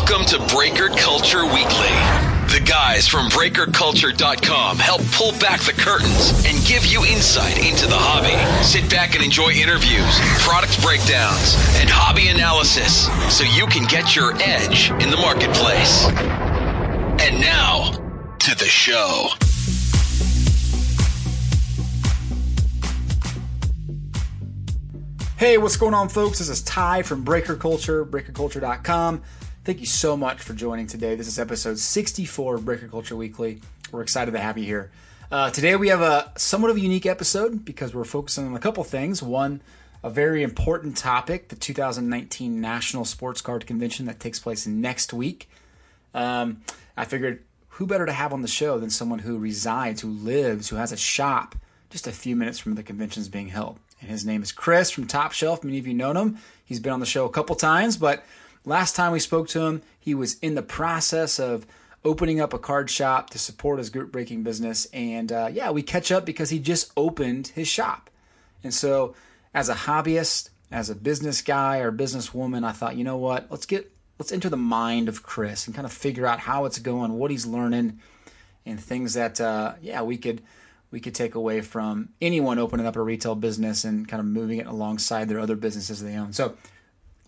Welcome to Breaker Culture Weekly. The guys from BreakerCulture.com help pull back the curtains and give you insight into the hobby. Sit back and enjoy interviews, product breakdowns, and hobby analysis so you can get your edge in the marketplace. And now, to the show. Hey, what's going on, folks? This is Ty from Breaker Culture, breakerculture.com. Thank you so much for joining today. This is episode 64 of Breaker Culture Weekly. We're excited to have you here. Uh, today we have a somewhat of a unique episode because we're focusing on a couple things. One, a very important topic, the 2019 National Sports Card Convention that takes place next week. Um, I figured who better to have on the show than someone who resides, who lives, who has a shop just a few minutes from the conventions being held and his name is Chris from Top Shelf. Many of you know him. He's been on the show a couple times, but last time we spoke to him, he was in the process of opening up a card shop to support his group breaking business. And uh, yeah, we catch up because he just opened his shop. And so, as a hobbyist, as a business guy or businesswoman, I thought, you know what? Let's get let's enter the mind of Chris and kind of figure out how it's going, what he's learning, and things that uh, yeah we could we could take away from anyone opening up a retail business and kind of moving it alongside their other businesses they own. So,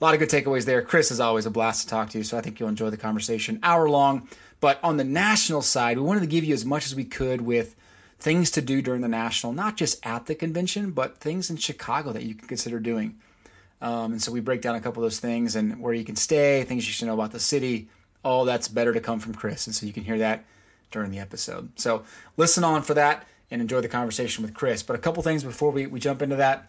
a lot of good takeaways there. Chris is always a blast to talk to, so I think you'll enjoy the conversation. Hour long, but on the national side, we wanted to give you as much as we could with things to do during the national, not just at the convention, but things in Chicago that you can consider doing. Um, and so we break down a couple of those things and where you can stay, things you should know about the city. All that's better to come from Chris, and so you can hear that during the episode. So listen on for that and enjoy the conversation with Chris. But a couple things before we, we jump into that.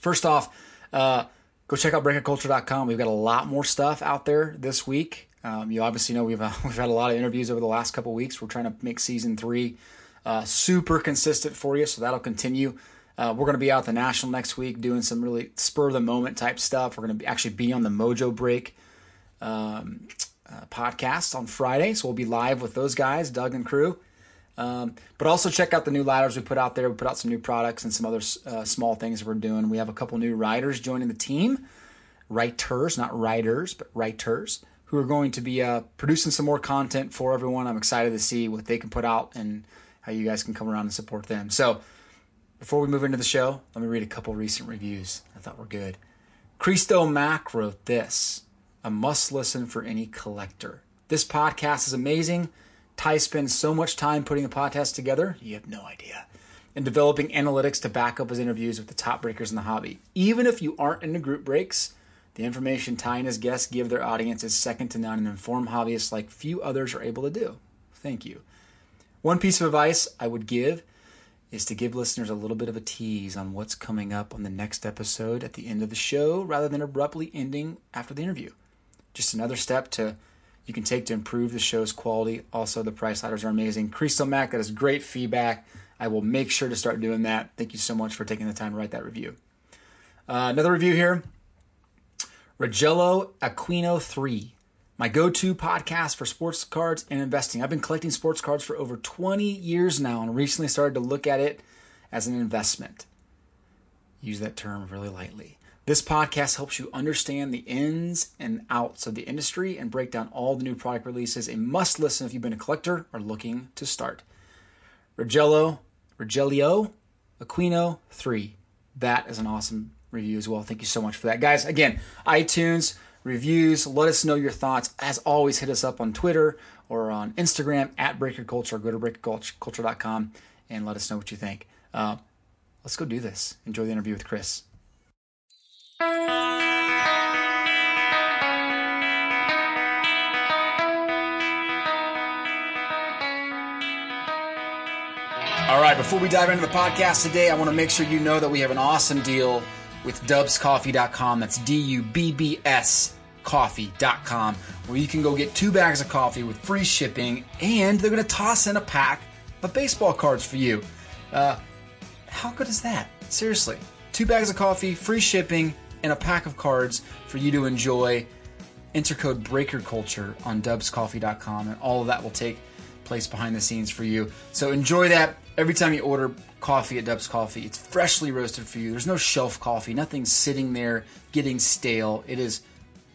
First off, uh, go check out breakerculture.com. We've got a lot more stuff out there this week. Um, you obviously know we've uh, we've had a lot of interviews over the last couple weeks. We're trying to make season three uh, super consistent for you, so that'll continue. Uh, we're going to be out the national next week doing some really spur of the moment type stuff. We're going to actually be on the Mojo Break um, uh, podcast on Friday, so we'll be live with those guys, Doug and crew. Um, but also check out the new ladders we put out there. We put out some new products and some other uh, small things we're doing. We have a couple new riders joining the team, writers, not writers, but writers, who are going to be uh, producing some more content for everyone. I'm excited to see what they can put out and how you guys can come around and support them. So before we move into the show, let me read a couple recent reviews I thought we were good. Christo Mac wrote this a must listen for any collector. This podcast is amazing. Ty spends so much time putting the podcast together, you have no idea, and developing analytics to back up his interviews with the top breakers in the hobby. Even if you aren't into group breaks, the information Ty and his guests give their audience is second to none and inform hobbyists like few others are able to do. Thank you. One piece of advice I would give is to give listeners a little bit of a tease on what's coming up on the next episode at the end of the show rather than abruptly ending after the interview. Just another step to you can take to improve the show's quality. Also, the price ladders are amazing. Crystal Mac, that is great feedback. I will make sure to start doing that. Thank you so much for taking the time to write that review. Uh, another review here Rogello Aquino 3, my go to podcast for sports cards and investing. I've been collecting sports cards for over 20 years now and recently started to look at it as an investment. Use that term really lightly. This podcast helps you understand the ins and outs of the industry and break down all the new product releases. A must listen if you've been a collector or looking to start. Rogello, Rogelio, Aquino 3. That is an awesome review as well. Thank you so much for that. Guys, again, iTunes, reviews, let us know your thoughts. As always, hit us up on Twitter or on Instagram at Breaker Culture. Go to breakerculture.com and let us know what you think. Uh, let's go do this. Enjoy the interview with Chris. All right, before we dive into the podcast today, I want to make sure you know that we have an awesome deal with dubbscoffee.com. That's D U B B S coffee.com, where you can go get two bags of coffee with free shipping, and they're going to toss in a pack of baseball cards for you. Uh, how good is that? Seriously. Two bags of coffee, free shipping, and a pack of cards for you to enjoy. Enter code Breaker Culture on dubbscoffee.com, and all of that will take place behind the scenes for you. So enjoy that every time you order coffee at Dubbs Coffee. It's freshly roasted for you. There's no shelf coffee, nothing sitting there getting stale. It is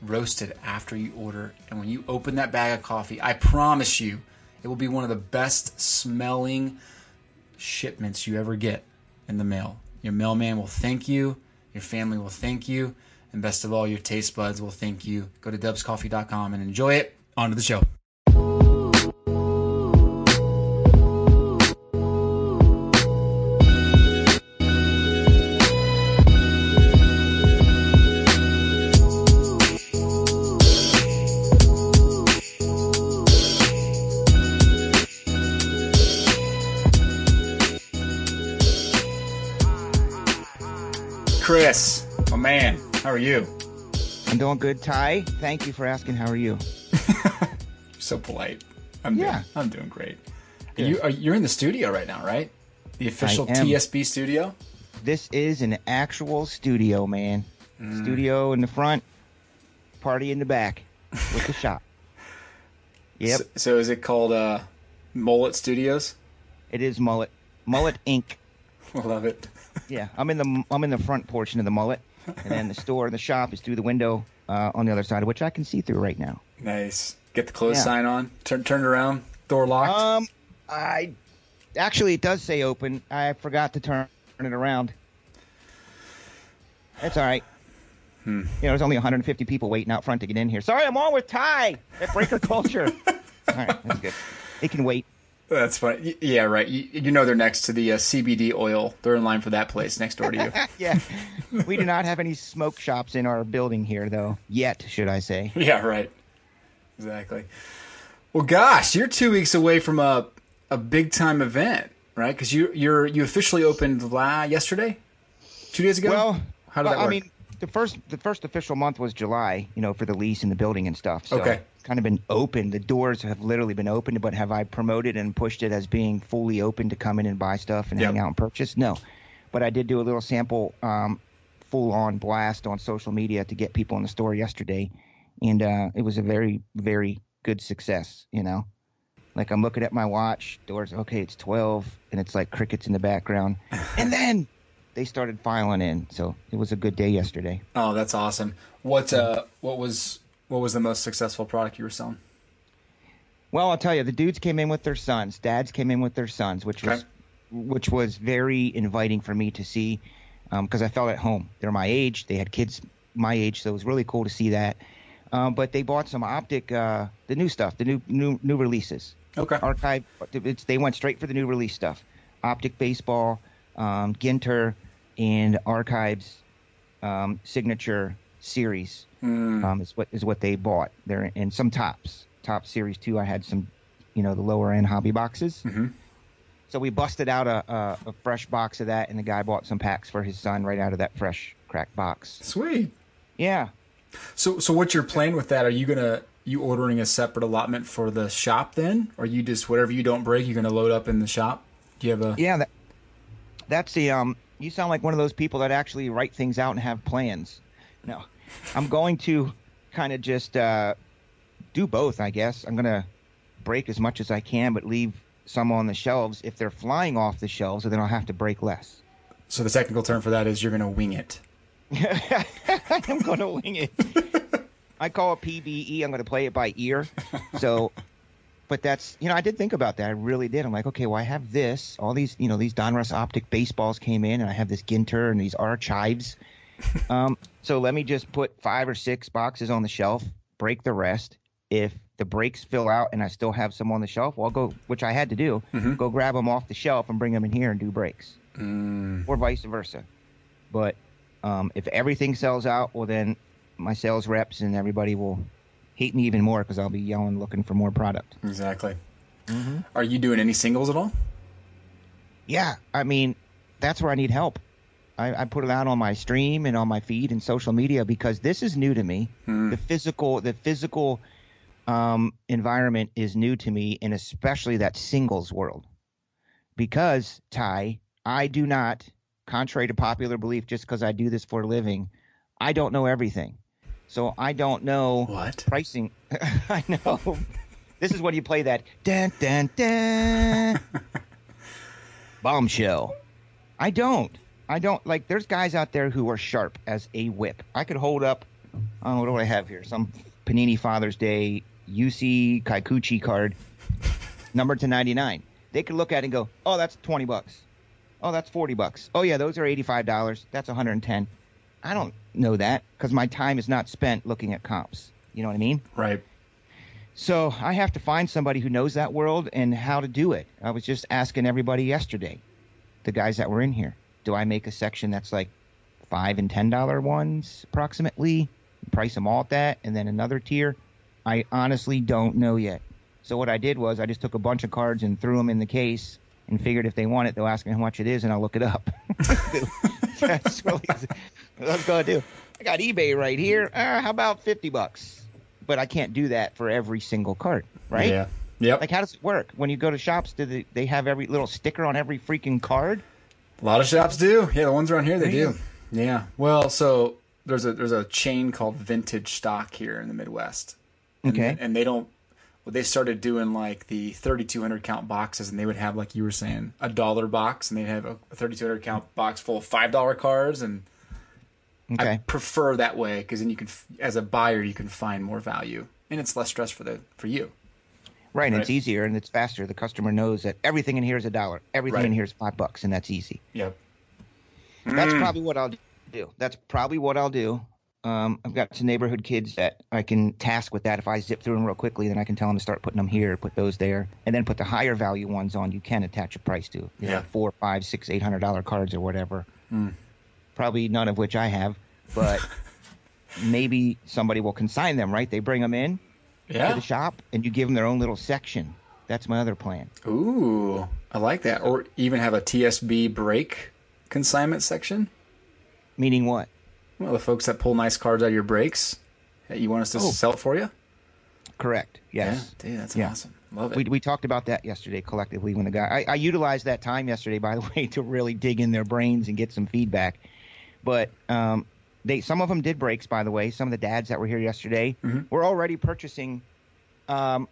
roasted after you order. And when you open that bag of coffee, I promise you, it will be one of the best smelling shipments you ever get in the mail. Your mailman will thank you, your family will thank you, and best of all, your taste buds will thank you. Go to dubbscoffee.com and enjoy it. On to the show. Are you? I'm doing good, Ty. Thank you for asking. How are you? You're so polite. I'm Yeah. doing, I'm doing great. Good. You are you're in the studio right now, right? The official. TSB studio. This is an actual studio, man. Mm. Studio in the front, party in the back, with the shop. Yep, So, so is it called uh, Mullet Studios? it is Mullet. Mullet Inc. I love it. Yeah, I'm in the I'm in the front portion of the Mullet, and then the store and the shop is through the window uh, on the other side, which I can see through right now. Nice. Get the close Yeah. sign on. Turn turn it around. Door locked. Um, I actually it does say open. I forgot to turn it around. That's all right. Hmm. You know, there's only 150 people waiting out front to get in here. Sorry, I'm on with Ty at Breaker Culture. all right, that's good. It can wait. That's funny. Yeah, right. You, you know they're next to the uh, CBD oil. They're in line for that place next door to you. Yeah, we do not have any smoke shops in our building here, though. Yet, should I say? yeah, right. Exactly. Well, gosh, you're two weeks away from a a big time event, right? Because you you're you officially opened la- yesterday, two days ago. Well, how did well, that work? I mean, the first the first official month was July, you know, for the lease and the building and stuff. So Okay. it's kind of been open. The doors have literally been opened, but have I promoted and pushed it as being fully open to come in and buy stuff and Yep. hang out and purchase? No. But I did do a little sample um, full on blast on social media to get people in the store yesterday. And uh, it was a very, very good success, you know. Like I'm looking at my watch, doors okay, it's twelve, and it's like crickets in the background. and then they started filing in. So it was a good day yesterday. oh, that's awesome. What uh what was what was the most successful product you were selling? Well, I'll tell you, the dudes came in with their sons. Dads came in with their sons, which was which was very inviting for me to see because I felt at home. They're my age. They had kids my age, so it was really cool to see that. Um, but they bought some optic, uh, the new stuff, the new new new releases. Okay. Archive. It's, they went straight for the new release stuff. Optic baseball, um, Ginter, and Archives um, signature series Mm, um, is what is what they bought. There and some Topps, top series too. I had some, you know, the lower end hobby boxes. Mhm. So we busted out a, a, a fresh box of that, and the guy bought some packs for his son right out of that fresh cracked box. Sweet. Yeah. So so what's your plan with that? Are you gonna you ordering a separate allotment for the shop then, or you just whatever you don't break, you're gonna load up in the shop? Do you have a Yeah, that, that's the um. You sound like one of those people that actually write things out and have plans. No, I'm going to kind of just uh, do both. I guess I'm gonna break as much as I can, but leave some on the shelves. If they're flying off the shelves, so then I'll have to break less. so the technical term for that is you're gonna wing it. I'm gonna wing it. I call it PBE. I'm gonna play it by ear. So, but that's you know I did think about that. I really did. I'm like, okay, well I have this. All these you know these Donruss optic baseballs came in, and I have this Ginter and these archives. Um, so let me just put five or six boxes on the shelf, break the rest. If the breaks fill out and I still have some on the shelf, well, I'll go, which I had to do, go grab them off the shelf and bring them in here and do breaks, Mm, or vice versa. But um, if everything sells out, well, then my sales reps and everybody will hate me even more because I'll be yelling looking for more product. exactly. Are you doing any singles at all? Yeah, I mean, that's where I need help. I, I put it out on my stream and on my feed and social media because this is new to me. The physical, the physical um, environment is new to me, and especially that singles world. Because Ty, I do not, contrary to popular belief, just because I do this for a living, I don't know everything. So I don't know What? pricing. I know. This is when you play that dun dun dun bombshell. I don't. I don't like. There's guys out there who are sharp as a whip. I could hold up what do I have here? Some Panini Father's Day Yusei Kikuchi card, number to 99. They could look at it and go, "Oh, that's 20 bucks. Oh, that's 40 bucks. Oh yeah, those are 85 dollars. That's 110." I don't know that because my time is not spent looking at comps. You know what I mean? Right. So I have to find somebody who knows that world and how to do it. I was just asking everybody yesterday, the guys that were in here, do I make a section that's like five and ten dollar ones approximately? Price them all at that, and then another tier. I honestly don't know yet. So what I did was I just took a bunch of cards and threw them in the case and figured if they want it, they'll ask me how much it is, and I'll look it up. That's really what I'm gonna do. I got eBay right here. Uh, how about fifty bucks? But I can't do that for every single card, right? Yeah. Yep. Like, how does it work? When you go to shops, do they, they have every little sticker on every freaking card? A lot of shops do. Yeah, the ones around here they do. Yeah. Well, so there's a there's a chain called Vintage Stock here in the Midwest. And, Okay. And they don't. Well, they started doing like the 3,200 count boxes, and they would have like you were saying a dollar box, and they'd have a 3,200 count box full of five dollar cards, and I prefer that way because then you can, as a buyer, you can find more value, and it's less stress for the for you. Right, and Right. it's easier and it's faster. The customer knows that everything in here is a dollar. Everything Right. in here is five bucks, and that's easy. Yep. That's probably what I'll do. That's probably what I'll do. Um, I've got some neighborhood kids that I can task with that. If I zip through them real quickly, then I can tell them to start putting them here, put those there, and then put the higher value ones on. You can attach a price to. You know, Yeah. four, five, six, eight hundred dollar cards or whatever. Probably none of which I have, but maybe somebody will consign them. Right? They bring them in to the shop, and you give them their own little section. That's my other plan. Ooh, I like that. Or even have a TSB break consignment section. Meaning what? Well, the folks that pull nice cards out of your breaks, that you want us to Oh. sell for you? Correct. Yes. Yeah, dude, that's Yeah. awesome. Love it. We, we talked about that yesterday collectively when the guy I, I utilized that time yesterday by the way to really dig in their brains and get some feedback but um, they some of them did breaks by the way. Some of the dads that were here yesterday were already purchasing um,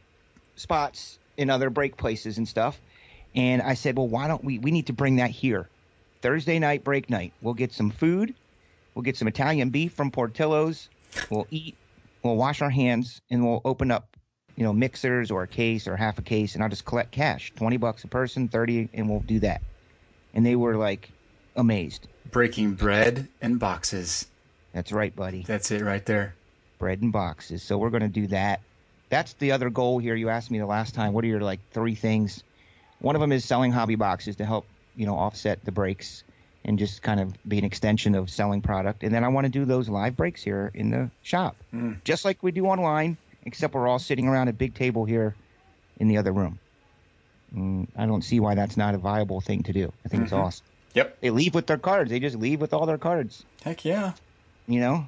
spots in other break places and stuff. And I said well why don't we we need to bring that here. Thursday night break night. We'll get some food. We'll get some Italian beef from Portillo's. We'll eat. We'll wash our hands and we'll open up you know, mixers or a case or half a case, and I'll just collect cash, twenty bucks a person, thirty, and we'll do that. And they were like amazed. Breaking bread and boxes. That's right, buddy. That's it right there. Bread and boxes. So we're going to do that. That's the other goal here. You asked me the last time. What are your like three things? One of them is selling hobby boxes to help you know offset the breaks and just kind of be an extension of selling product. And then I want to do those live breaks here in the shop, just like we do online, except we're all sitting around a big table here in the other room. Mm, I don't see why that's not a viable thing to do. I think it's awesome. Yep. They leave with their cards. They just leave with all their cards. Heck yeah. You know,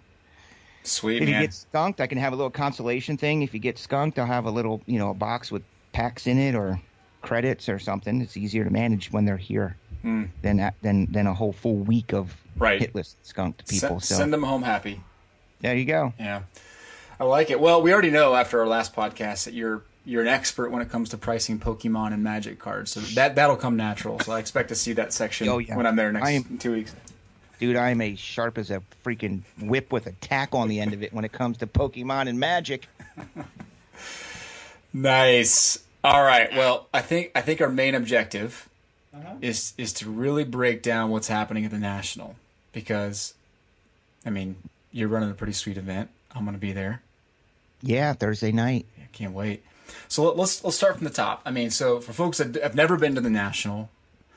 Sweet, if man. you get skunked, I can have a little consolation thing. If you get skunked, I'll have a little, you know, a box with packs in it or credits or something. It's easier to manage when they're here hmm. than that, than than a whole full week of Right. hit list skunked people. Send, so send them home happy. there you go. Yeah. I like it. Well, we already know after our last podcast that you're you're an expert when it comes to pricing Pokemon and Magic cards. So that that'll come natural. So I expect to see that section Oh, yeah. when I'm there next I am- in two weeks. Dude, I am as sharp as a freaking whip with a tack on the end of it when it comes to Pokemon and Magic. Nice. All right. Well, I think I think our main objective uh-huh. is is to really break down what's happening at the national because, I mean, you're running a pretty sweet event. I'm going to be there. Yeah, Thursday night. I can't wait. So let- let's let's start from the top. I mean, so for folks that have never been to the national,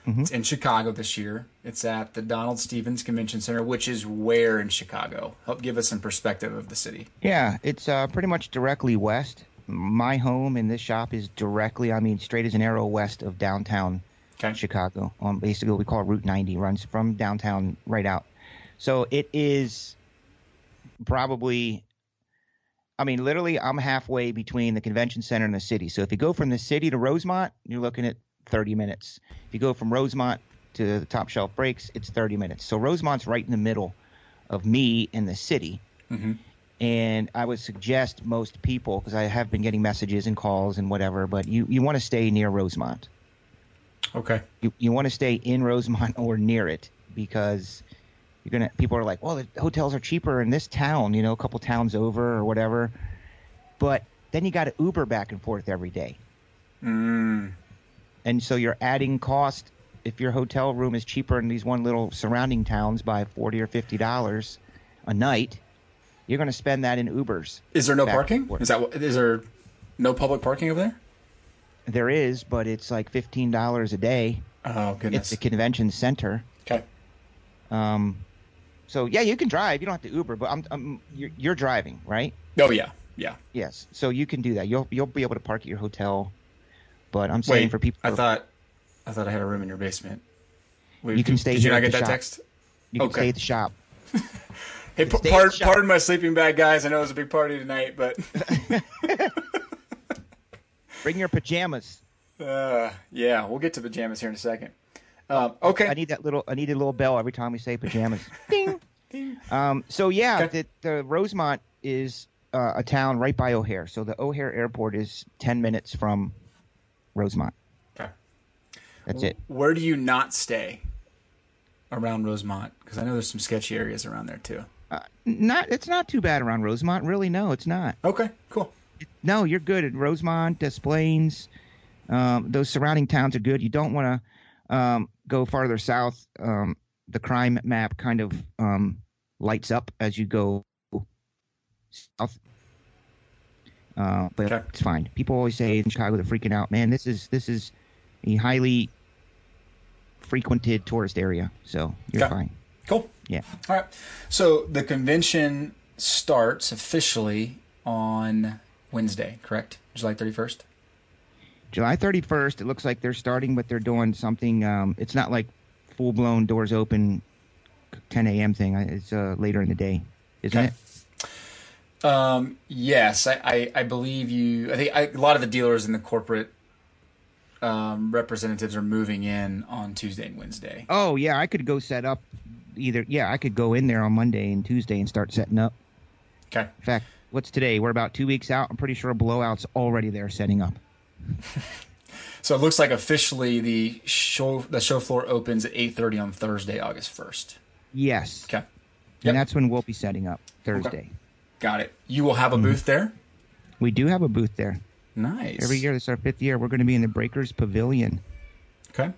it's in Chicago this year. It's at the Donald Stephens Convention Center, which is where in Chicago. Help give us some perspective of the city. Yeah, it's uh, pretty much directly west. My home in this shop is directly, I mean, straight as an arrow west of downtown Okay. Chicago. On basically what we call Route 90, runs from downtown right out. So it is probably, I mean, literally, I'm halfway between the convention center and the city. So if you go from the city to Rosemont, you're looking at 30 minutes. If you go from Rosemont to the top shelf breaks, it's 30 minutes. So Rosemont's right in the middle of me and the city. Mm-hmm. And I would suggest most people, because I have been getting messages and calls and whatever, but you, you want to stay near Rosemont Okay. you, you want to stay in Rosemont or near it because you're gonna people are like, well, the hotels are cheaper in this town, you know, a couple towns over or whatever. But then you got to Uber back and forth every day, Mm. and so you're adding cost. If your hotel room is cheaper in these one little surrounding towns by forty or fifty dollars a night, you're going to spend that in Ubers. Is there no parking? Is that is there no public parking over there? There is, but it's like fifteen dollars a day. Oh goodness! It's a convention center. Okay. Um, so yeah, you can drive. You don't have to Uber, but I'm, I'm you're, you're driving, right? Oh yeah, yeah. Yes. So you can do that. You'll you'll be able to park at your hotel. But I'm saying Wait, for people, I thought, I thought I had a room in your basement. Wait, You can did- stay Did you not at get the that shop. text? you can okay. stay at the shop. Hey, p- pardon, shop. pardon my sleeping bag, guys. I know it was a big party tonight, but Bring your pajamas. uh, yeah, we'll get to pajamas here in a second. Um, okay. I need that little. I need a little bell every time we say pajamas. Ding. Um, so yeah, Okay. the, the Rosemont is uh, a town right by O'Hare. So the O'Hare Airport is ten minutes from Rosemont. Okay. That's it. Where do you not stay around Rosemont? Because I know there's some sketchy areas around there too. Uh, not. It's not too bad around Rosemont. Really, no, it's not. Okay, cool. No, you're good at Rosemont, Des Plaines. Um, those surrounding towns are good. You don't want to um, go farther south. Um, the crime map kind of um, lights up as you go south. Uh, but Okay. it's fine. People always say in Chicago they're freaking out. Man, this is this is a highly frequented tourist area, so you're Okay. fine. Cool. Yeah. All right. So the convention starts officially on Wednesday, correct? July 31st? July 31st, it looks like they're starting, but they're doing something. Um, it's not like full blown doors open, 10 a.m. thing. It's uh, later in the day, isn't Okay. it? Um, yes, I, I, I believe you. I think I, a lot of the dealers and the corporate um, representatives are moving in on Tuesday and Wednesday. Oh yeah, I could go set up. Either yeah, I could go in there on Monday and Tuesday and start setting up. Okay. In fact, what's today? We're about two weeks out. I'm pretty sure blowout's already there setting up. So it looks like officially the show the show floor opens at 8:30 on Thursday, August 1st. Yes, Okay. Yep. and that's when we'll be setting up Thursday. Got it. You will have a booth there. We do have a booth there Nice. every year. This is our fifth year. We're going to be in the Breakers Pavilion. Okay.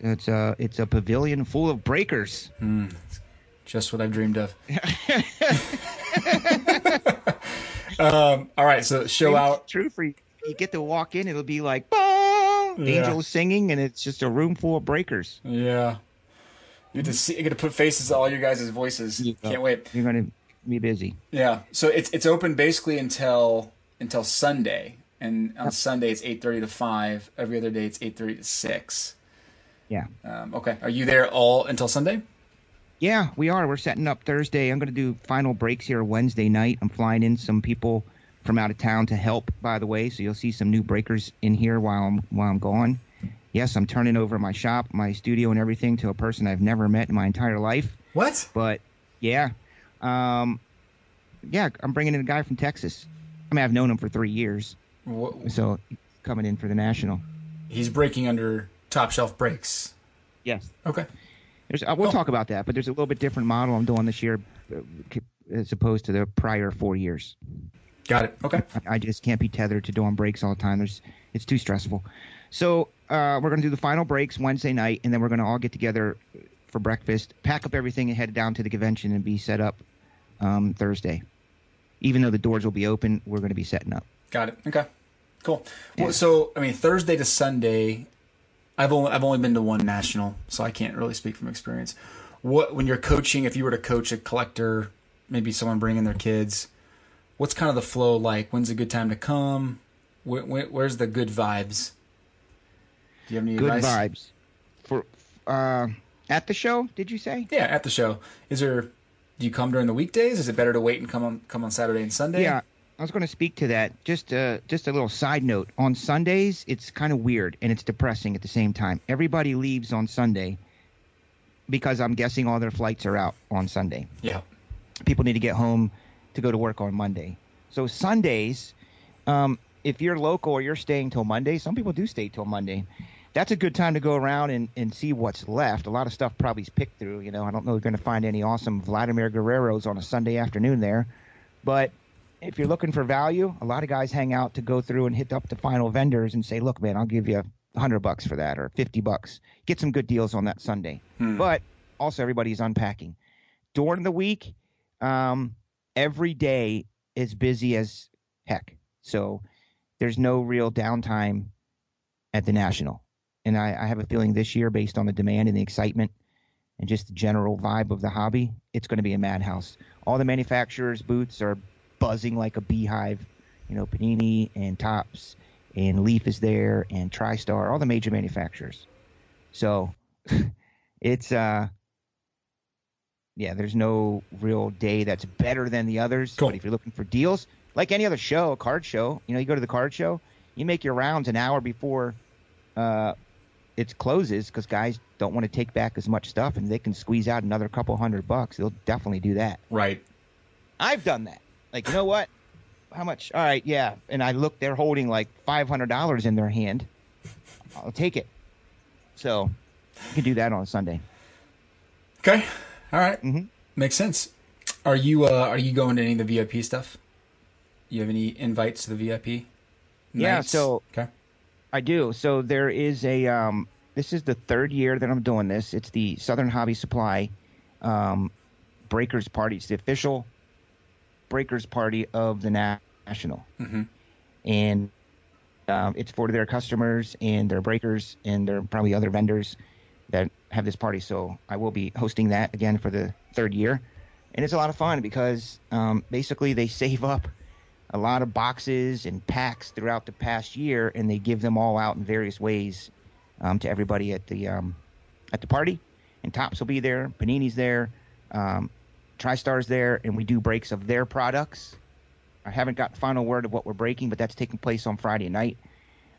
It's a it's a pavilion full of breakers. Just what I've dreamed of. um, all right, so show out. True for you. You get to walk in, it'll be like boom, Yeah. angels singing, and it's just a room full of breakers. Yeah. You get to see. You get to put faces to all your guys' voices. Can't wait. You're gonna be busy. Yeah. So it's it's open basically until until Sunday, and on Sunday it's eight thirty to five. Every other day it's eight thirty to six. Yeah, Um, okay. Are you there all until Sunday? yeah, we are. We're setting up Thursday. I'm gonna do final breaks here Wednesday night. I'm flying in some people from out of town to help. By the way, so you'll see some new breakers in here while I'm while I'm gone. Yes, I'm turning over my shop, my studio, and everything to a person I've never met in my entire life. What? But yeah, um, yeah, I'm bringing in a guy from Texas. I mean, I've known him for three years, Wh- so coming in for the national. He's breaking under top shelf breaks. Yes, Okay. there's, uh, we'll Oh. talk about that, but there's a little bit different model I'm doing this year uh, as opposed to the prior four years. Got it. Okay. I just can't be tethered to doing breaks all the time. There's it's too stressful. So uh, we're gonna do the final breaks Wednesday night, and then we're gonna all get together for breakfast, pack up everything, and head down to the convention and be set up um, Thursday. Even though the doors will be open, we're gonna be setting up. Got it. Okay. Cool. Yeah. Well, so I mean, Thursday to Sunday, I've only I've only been to one national, so I can't really speak from experience. What when you're coaching, if you were to coach a collector, maybe someone bringing their kids, what's kind of the flow like? When's a good time to come? Where, where, where's the good vibes? Do you have any Good advice? vibes for uh, at the show. Did you say? Yeah, at the show. Is there? Do you come during the weekdays? Is it better to wait and come on come on Saturday and Sunday? Yeah, I was going to speak to that. Just uh, just a little side note. On Sundays, it's kind of weird and it's depressing at the same time. Everybody leaves on Sunday because I'm guessing all their flights are out on Sunday. Yeah. People need to get home to go to work on Monday. So Sundays, um, if you're local or you're staying till Monday, some people do stay till Monday. that's a good time to go around and, and see what's left. A lot of stuff probably's picked through. You know, I don't know if you're going to find any awesome Vladimir Guerreros on a Sunday afternoon there, but if you're looking for value, a lot of guys hang out to go through and hit up the final vendors and say, "Look, man, I'll give you a hundred bucks for that or fifty bucks. Get some good deals on that Sunday." But also, everybody's unpacking during the week. Um, every day is busy as heck, so there's no real downtime at the national. And I, I have a feeling this year, based on the demand and the excitement and just the general vibe of the hobby, it's going to be a madhouse. All the manufacturers' booths are buzzing like a beehive. You know, Panini and Topps and Leaf is there and TriStar, all the major manufacturers. So it's uh yeah, there's no real day that's better than the others. Cool. But if you're looking for deals, like any other show, a card show, you know, you go to the card show, you make your rounds an hour before uh, it closes because guys don't want to take back as much stuff and they can squeeze out another couple hundred bucks. They'll definitely do that. Right. I've done that. Like, you know what? How much? All right, yeah. And I look, they're holding like five hundred dollars in their hand. I'll take it. So you can do that on a Sunday. Okay. All right. Mhm. Makes sense. Are you uh, are you going to any of the VIP stuff? You have any invites to the VIP? Yeah, nights? so- okay. I do. So there is a. Um, this is the third year that I'm doing this. It's the Southern Hobby Supply um, Breakers Party. It's the official Breakers Party of the na- National, Mhm. and um, it's for their customers and their breakers and their probably other vendors that have this party. So I will be hosting that again for the third year, and it's a lot of fun because um, basically they save up a lot of boxes and packs throughout the past year, and they give them all out in various ways um, to everybody at the um, at the party. And Topps will be there, Panini's there, um, TriStar's there, and we do breaks of their products. I haven't got final word of what we're breaking, but that's taking place on Friday night.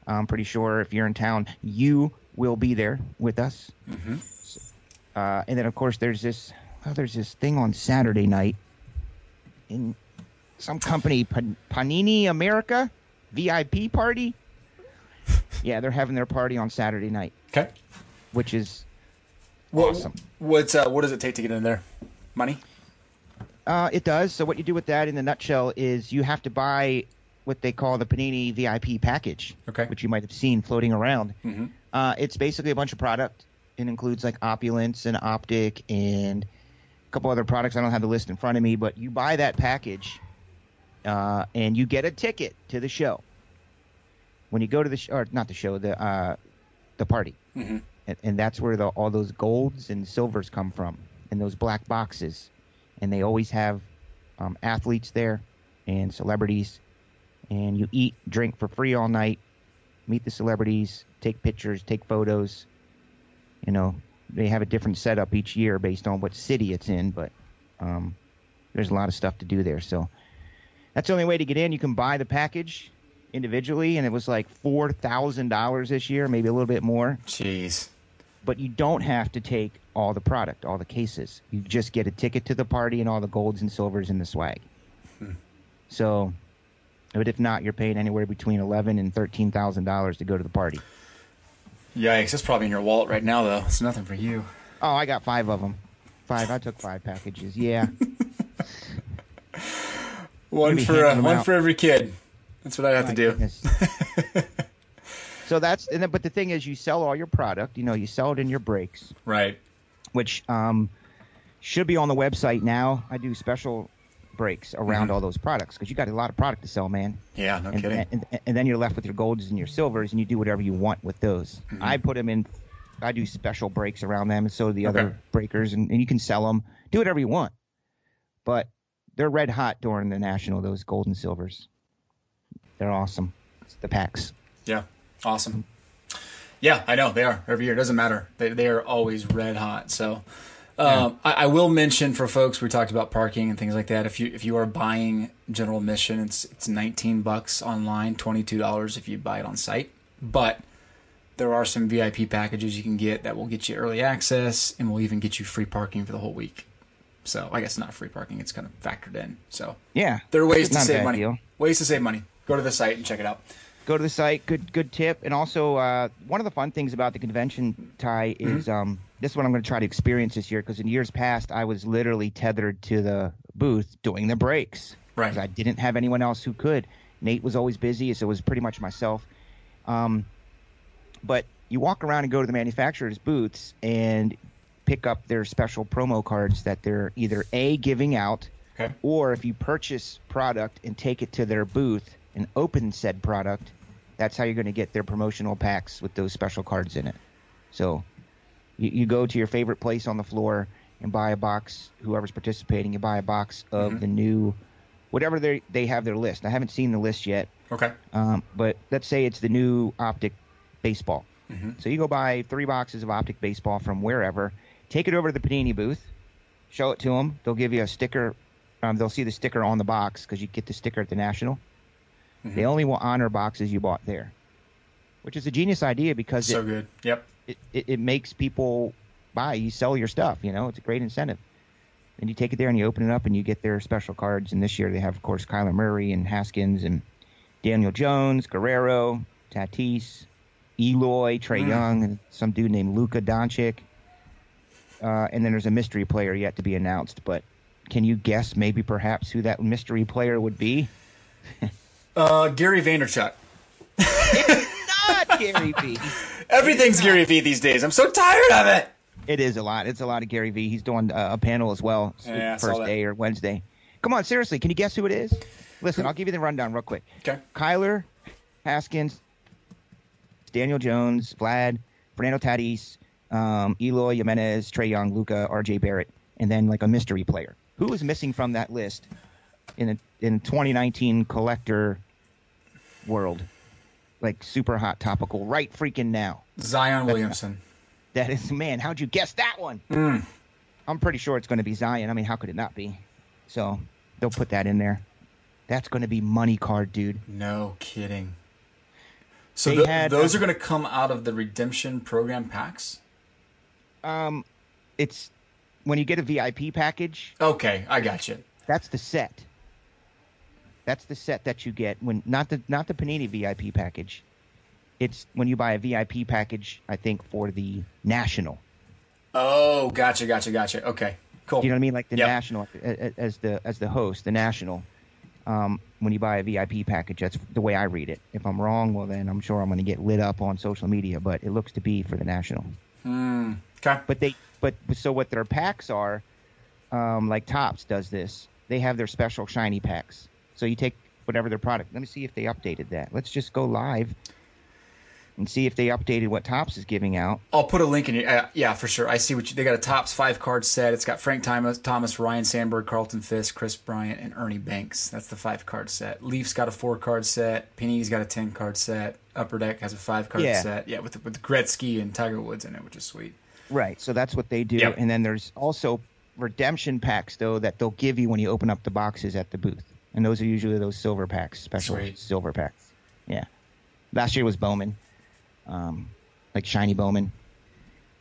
I'm pretty sure if you're in town, you will be there with us. Uh, and then, of course, there's this oh, there's this thing on Saturday night in some company, Pan- Panini America VIP party. Yeah, they're having their party on Saturday night, Okay. which is What, Awesome. What's uh, what does it take to get in there? Money. Uh, it does. So what you do with that, in the nutshell, is you have to buy what they call the Panini VIP package, Okay. which you might have seen floating around. Mhm. Uh, it's basically a bunch of product. It includes like Opulence and Optic and a couple other products. I don't have the list in front of me, but you buy that package, uh, and you get a ticket to the show. When you go to the sh- or not the show, the uh, the party, Mhm. and, and that's where the, all those golds and silvers come from, and those black boxes, and they always have um, athletes there and celebrities, and you eat, drink for free all night, meet the celebrities, take pictures, take photos. You know, they have a different setup each year based on what city it's in, but um, there's a lot of stuff to do there. So that's the only way to get in. You can buy the package individually, and it was like four thousand dollars this year, maybe a little bit more Jeez. but you don't have to take all the product, all the cases. You just get a ticket to the party and all the golds and silvers and the swag. So, but if not, you're paying anywhere between eleven and thirteen thousand dollars to go to the party. Yikes! That's probably in your wallet right now, though. It's nothing for you. Oh, I got five of them. Five. I took five packages. Yeah. One for uh, one out. for every kid. That's what I have to do. so that's and then, but the thing is, you sell all your product. You know, you sell it in your breaks. Right. which um, should be on the website now. I do special breaks around Mhm. all those products because you got a lot of product to sell, man. Yeah. No and, kidding. and, and then you're left with your golds and your silvers, and you do whatever you want with those. Mm-hmm. I put them in. I do special breaks around them, and so do the Okay. other breakers, and, and you can sell them. Do whatever you want, but they're red hot during the national. Those gold and silvers, they're awesome. It's the packs. Yeah. Awesome. Yeah, I know they are every year. It doesn't matter. They they are always red hot. So, um, I, I will mention for folks we talked about parking and things like that. If you if you are buying general admission, it's it's nineteen bucks online, twenty two dollars if you buy it on site. But there are some VIP packages you can get that will get you early access and will even get you free parking for the whole week. So I guess not free parking; it's kind of factored in. So Yeah, there are ways to save money. deal. Ways to save money. Go to the site and check it out. go to the site. Good, good tip. And also, uh, one of the fun things about the convention Ty is um, this is what I'm going to try to experience this year because in years past I was literally tethered to the booth doing the breaks. Right. I didn't have anyone else who could. Nate was always busy, so it was pretty much myself. Um, but you walk around and go to the manufacturers' booths and pick up their special promo cards that they're either a giving out Okay. or if you purchase product and take it to their booth and open said product, that's how you're going to get their promotional packs with those special cards in it. So you, you go to your favorite place on the floor and buy a box. Whoever's participating, you buy a box of the new, whatever they they have their list. I haven't seen the list yet, Okay. um, but let's say it's the new optic baseball. So you go buy three boxes of optic baseball from wherever, take it over to the Panini booth, show it to them. They'll give you a sticker. Um, they'll see the sticker on the box because you get the sticker at the National. They only will honor boxes you bought there, which is a genius idea because So it, good. Yep. It, it, it makes people buy. You sell your stuff. You know, it's a great incentive. And you take it there and you open it up and you get their special cards. And this year they have, of course, Kyler Murray and Haskins and Daniel Jones, Guerrero, Tatis, Eloy, Trae Young, and some dude named Luka Doncic. Uh, and then there's a mystery player yet to be announced. But can you guess maybe perhaps who that mystery player would be? Uh, Gary Vaynerchuk. Not Gary Vee. Everything's Gary V these days. I'm so tired of it. It is a lot. It's a lot of Gary Vee. He's doing uh, a panel as well, Yeah, first day or Wednesday. Come on, seriously, can you guess who it is? Listen, I'll give you the rundown real quick. Okay. Kyler, Haskins, Daniel Jones, Vlad, Fernando Tatis, um, Eloy Jimenez, Trae Young, Luka, R.J. Barrett, and then like a mystery player. Who is missing from that list in a, in 2019 collector world? Like super hot topical right freaking now. Zion Williamson. That is, man, how'd you guess that one? Mm. I'm pretty sure it's going to be Zion. I mean, how could it not be? So they'll put that in there. That's going to be money card, dude. No kidding. So th- had- those are going to come out of the redemption program packs. Um, it's when you get a VIP package. Okay, I got you. That's the set. That's the set that you get when not the not the Panini VIP package. It's when you buy a VIP package. I think for the national. Oh, gotcha, gotcha, gotcha. Okay, cool. Do you know what I mean? Like the Yep. national a- a- as the as the host, the national. Um, when you buy a VIP package, that's the way I read it. If I'm wrong, well then I'm sure I'm going to get lit up on social media. But it looks to be for the national. Okay. But they but so what their packs are, um, like Topps does this. They have their special shiny packs. So you take whatever their product. Let me see if they updated that. Let's just go live and see if they updated what Topps is giving out. I'll put a link in your. Uh, yeah, for sure. I see what you. They got a Topps five card set. It's got Frank Thomas, Thomas, Ryne Sandberg, Carlton Fisk, Kris Bryant, and Ernie Banks. That's the five card set. Leafs got a four card set. Penny's got a ten card set. Upper Deck has a five card Yeah. set. Yeah, with with Gretzky and Tiger Woods in it, which is sweet. Right. So that's what they do. Yep. And then there's also redemption packs though that they'll give you when you open up the boxes at the booth. And those are usually those silver packs, special Sweet. silver packs. Yeah. Last year was Bowman, um, like shiny Bowman,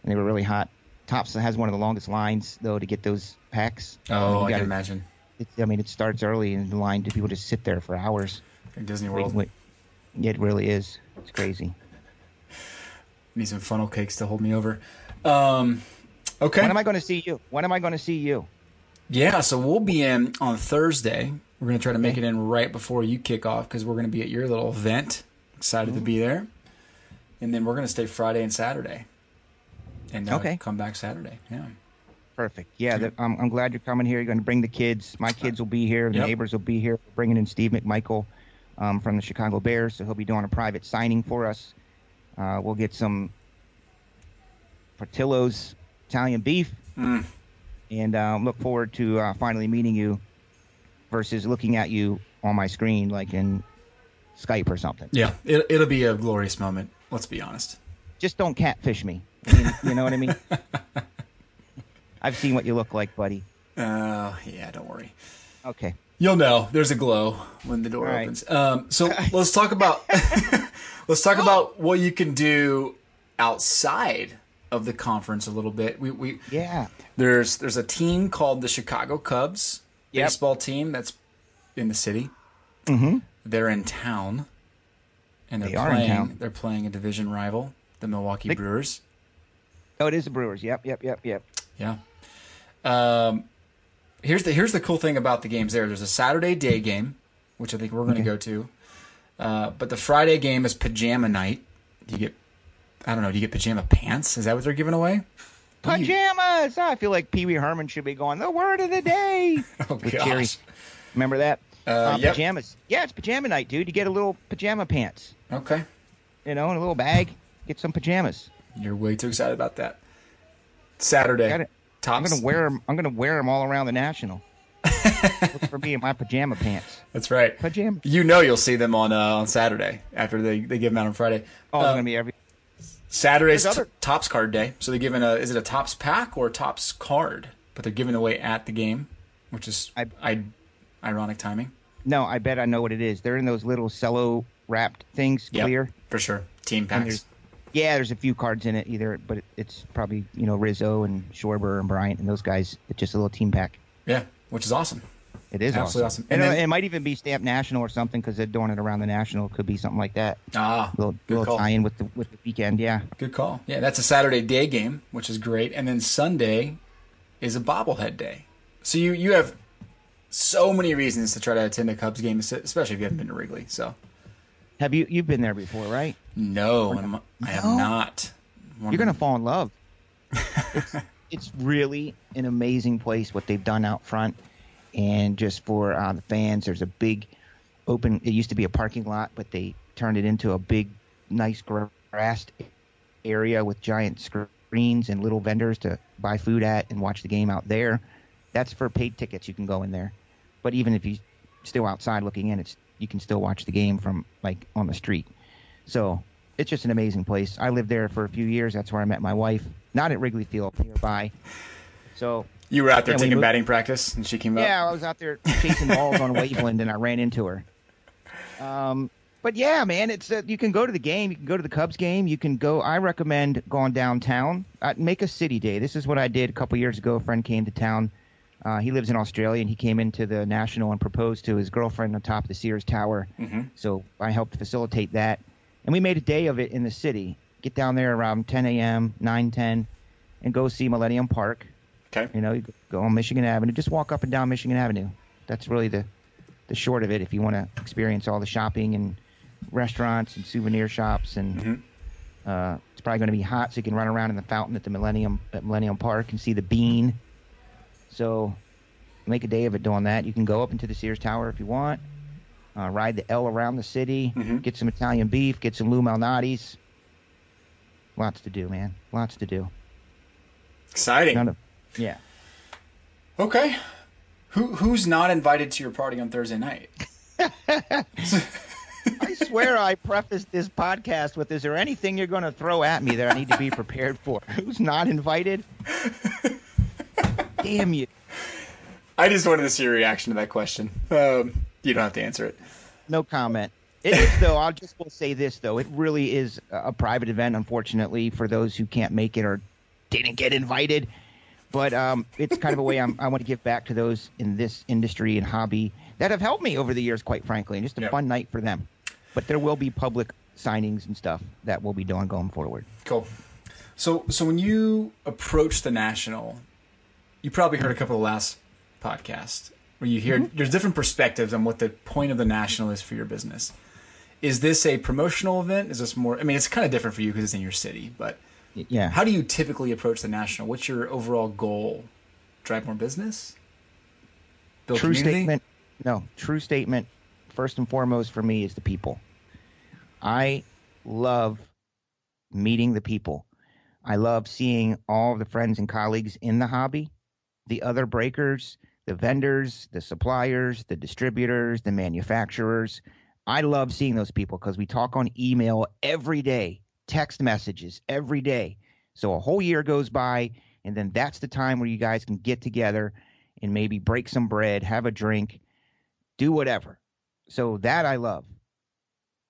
and they were really hot. Topps has one of the longest lines though to get those packs. Oh, You I can gotta- imagine. It, I mean, it starts early in the line. Do people just sit there for hours? Like Disney Wait, World. wait. It really is. It's crazy. Need some funnel cakes to hold me over. Um, okay. When am I going to see you? When am I going to see you? Yeah, so we'll be in on Thursday. We're going to try to make it in right before you kick off because we're going to be at your little event. Excited to be there. And then we're going to stay Friday and Saturday. And uh, Okay. come back Saturday. Yeah. Perfect. Yeah, the, I'm, I'm glad you're coming here. You're going to bring the kids. My kids will be here. The Yep. neighbors will be here. We're bringing in Steve McMichael um, from the Chicago Bears, so he'll be doing a private signing for us. Uh, we'll get some Portillo's Italian beef, Mm. and um, look forward to uh, finally meeting you versus looking at you on my screen like in Skype or something. Yeah. It, it'll be a glorious moment. Let's be honest. Just don't catfish me. I mean, you know what I mean? I've seen what you look like, buddy. Uh, yeah, don't worry. Okay. You'll know. There's a glow when the door right. opens. Um, so let's talk about let's talk about what you can do outside of the conference a little bit. We, we Yeah. there's there's a team called the Chicago Cubs Yep. baseball team that's in the city. Mm-hmm. They're in town, and they're They are in playing. town. They're playing a division rival, the Milwaukee They- Brewers. Oh, it is the Brewers. Yep, yep, yep, yep. Yeah. Um, here's the here's the cool thing about the games. There, there's a Saturday day game, which I think we're going to Okay. go to. Uh, but the Friday game is pajama night. Do you get? I don't know. Do you get pajama pants? Is that what they're giving away? What do you- Pajamas. I feel like Pee Wee Herman should be going the word of the day. Oh with gosh. Jerry. Remember that? Uh, yep. Pajamas. Yeah, it's pajama night, dude. You get a little pajama pants, Okay. you know, in a little bag. Get some pajamas. You're way too excited about that. Saturday. Got it. I'm gonna wear them. I'm gonna wear them all around the national. Look for me in my pajama pants. That's right. Pajama. You know you'll see them on uh, on Saturday after they, they give them out on Friday. Oh, it's Uh, gonna be every. Saturday's t- Topps card day. So they're giving a is it a Topps pack or a Topps card? But they're giving away at the game, which is I, I- ironic timing. No, I bet I know what it is. They're in those little cello wrapped things, Yep, clear. for sure. Team packs. there's, yeah, there's a few cards in it either, but it, it's probably you know Rizzo and Schwarber and Bryant and those guys. It's just a little team pack. Yeah, which is awesome. It is Absolutely awesome. awesome. And, And then- it might even be stamped national or something because they're doing it around the national. It could be something like that. Ah, little good little call. tie in with the with the weekend. Yeah. Good call. Yeah, that's a Saturday day game, which is great. And then Sunday is a bobblehead day. So you you have so many reasons to try to attend a Cubs game, especially if you haven't been to Wrigley. So Have you you've been there before, right? no, I'm- I have not. One- You're gonna fall in love. it's, it's really an amazing place what they've done out front, and just for uh, the fans, there's a big open. It used to be a parking lot, but they turned it into a big, nice grassed area with giant screens and little vendors to buy food at and watch the game out there. That's for paid tickets. You can go in there, but even if you're still outside looking in, it's you can still watch the game from like on the street. So it's just an amazing place. I lived there for a few years. That's where I met my wife. Not at Wrigley Field, nearby. So You were out there taking batting practice, and she came up. yeah, I was out there chasing balls on Waveland, and I ran into her. Um, but yeah, man, it's uh, you can go to the game. You can go to the Cubs game. You can go. I recommend going downtown. Uh, make a city day. This is what I did a couple years ago. A friend came to town. Uh, he lives in Australia, and he came into the National and proposed to his girlfriend on top of the Sears Tower. Mhm. So I helped facilitate that, and we made a day of it in the city. Get down there around 10 a.m., 9, 10, and go see Millennium Park. Okay. You know, you go on Michigan Avenue. Just walk up and down Michigan Avenue. That's really the the short of it. If you want to experience all the shopping and restaurants and souvenir shops, and Mhm. uh, it's probably going to be hot, so you can run around in the fountain at the Millennium at Millennium Park and see the bean. So make a day of it doing that. You can go up into the Sears Tower if you want. Uh, ride the L around the city. Mhm. Get some Italian beef. Get some Lou Malnati's. Lots to do, man. Lots to do. Exciting. None of, yeah. Okay. Who who's not invited to your party on Thursday night? I swear I prefaced this podcast with Is there anything you're going to throw at me that I need to be prepared for? Who's not invited? Damn you. I just wanted to see your reaction to that question. Um, you don't have to answer it. No comment. It is, though. I'll just will say this, though. It really is a private event, unfortunately, for those who can't make it or didn't get invited. But um, it's kind of a way I'm, I want to give back to those in this industry and hobby that have helped me over the years, quite frankly, and just a Yep. fun night for them. But there will be public signings and stuff that we'll be doing going forward. Cool. So so when you approach the national, you probably heard a couple of the last podcasts where you hear there's different perspectives on what the point of the national is for your business. Is this a promotional event? Is this more? I mean, it's kind of different for you because it's in your city, but Yeah. how do you typically approach the national? What's your overall goal? Drive more business? Build true community? statement no true statement first and foremost for me is the people i love meeting the people i love seeing all of the friends and colleagues in the hobby the other breakers the vendors the suppliers the distributors the manufacturers i love seeing those people because we talk on email every day text messages every day so a whole year goes by and then that's the time where you guys can get together and maybe break some bread, have a drink, do whatever. So that I love.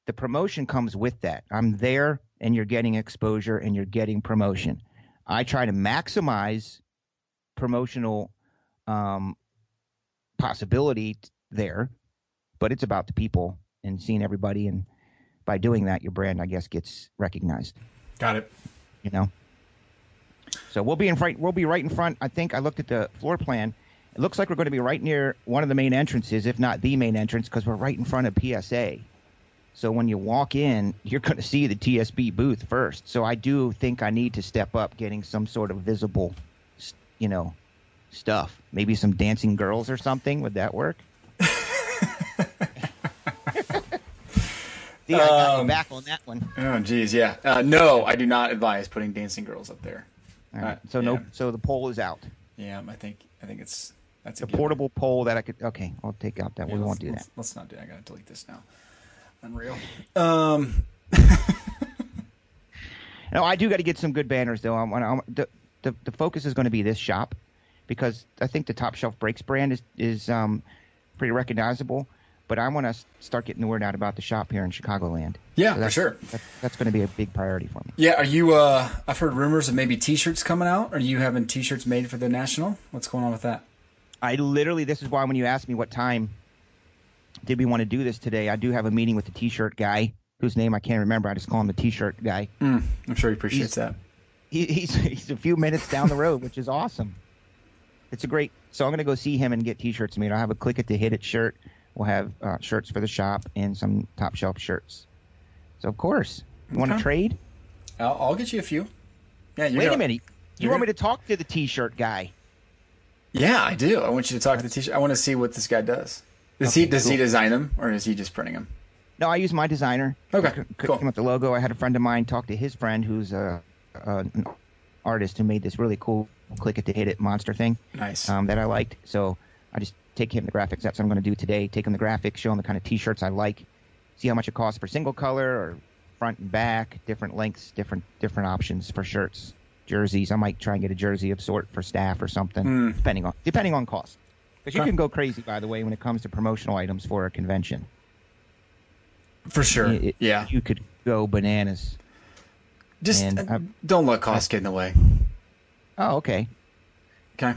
The promotion comes with that. I'm there and you're getting exposure and you're getting promotion. I try to maximize promotional um, possibility there, but it's about the people and seeing everybody and by doing that, your brand, I guess, gets recognized. Got it. You know. So we'll be in front. We'll be right in front. I think I looked at the floor plan. It looks like we're going to be right near one of the main entrances, if not the main entrance, because we're right in front of PSA. So when you walk in, you're going to see the TSB booth first. So I do think I need to step up getting some sort of visible, you know, stuff. Maybe some dancing girls or something. Would that work? See, I got Um, you back on that one. Oh, geez, yeah. Uh, no, I do not advise putting dancing girls up there. All right. uh, So yeah. no. So the pole is out. Yeah, I think I think it's that's The a portable pole that I could. Okay, I'll take out that. Yeah, we won't do that. let's, Let's not do that. I gotta delete this now. Unreal. Um, No, I do got to get some good banners though. I'm, I'm, the, the the focus is going to be this shop because I think the Top Shelf Breaks brand is is um, pretty recognizable. But I want to start getting the word out about the shop here in Chicagoland. yeah, So for that's, sure. That, that's going to be a big priority for me. Yeah, are you? Uh, I've heard rumors of maybe T-shirts coming out. Are you having T-shirts made for the national? What's going on with that? I literally, this is why when you asked me what time did we want to do this today, I do have a meeting with the T-shirt guy whose name I can't remember. I just call him the T-shirt guy. Mm, I'm sure he appreciates He's- that. he, he's he's a few minutes down the road, which is awesome. It's a great. So I'm gonna go see him and get T-shirts made. I'll have a click it to hit it shirt. We'll have uh, shirts for the shop and some top shelf shirts. So of course, you want to Okay. trade? I'll, I'll get you a few. Yeah, Wait gonna- a minute. You want me to talk to the T-shirt guy? Yeah, I do. I want you to talk to the T-shirt. I want to see what this guy does. Does he Okay, does he design them or is he just printing them? No, I use my designer. Okay, C- c- cool. Came up the logo. I had a friend of mine talk to his friend, who's a, a an artist who made this really cool click it to hit it monster thing. Nice. um, that I liked. So I just take him the graphics. That's what I'm going to do today. Take him the graphics, show him the kind of T-shirts I like, see how much it costs for single color or front and back, different lengths, different different options for shirts, jerseys. I might try and get a jersey of sort for staff or something, Hmm. depending on depending on cost. Because you Okay. can go crazy, by the way, when it comes to promotional items for a convention. for sure. It- it- yeah. you could go bananas. Just uh, I'm- don't let cost get in the way. Oh, okay. Okay.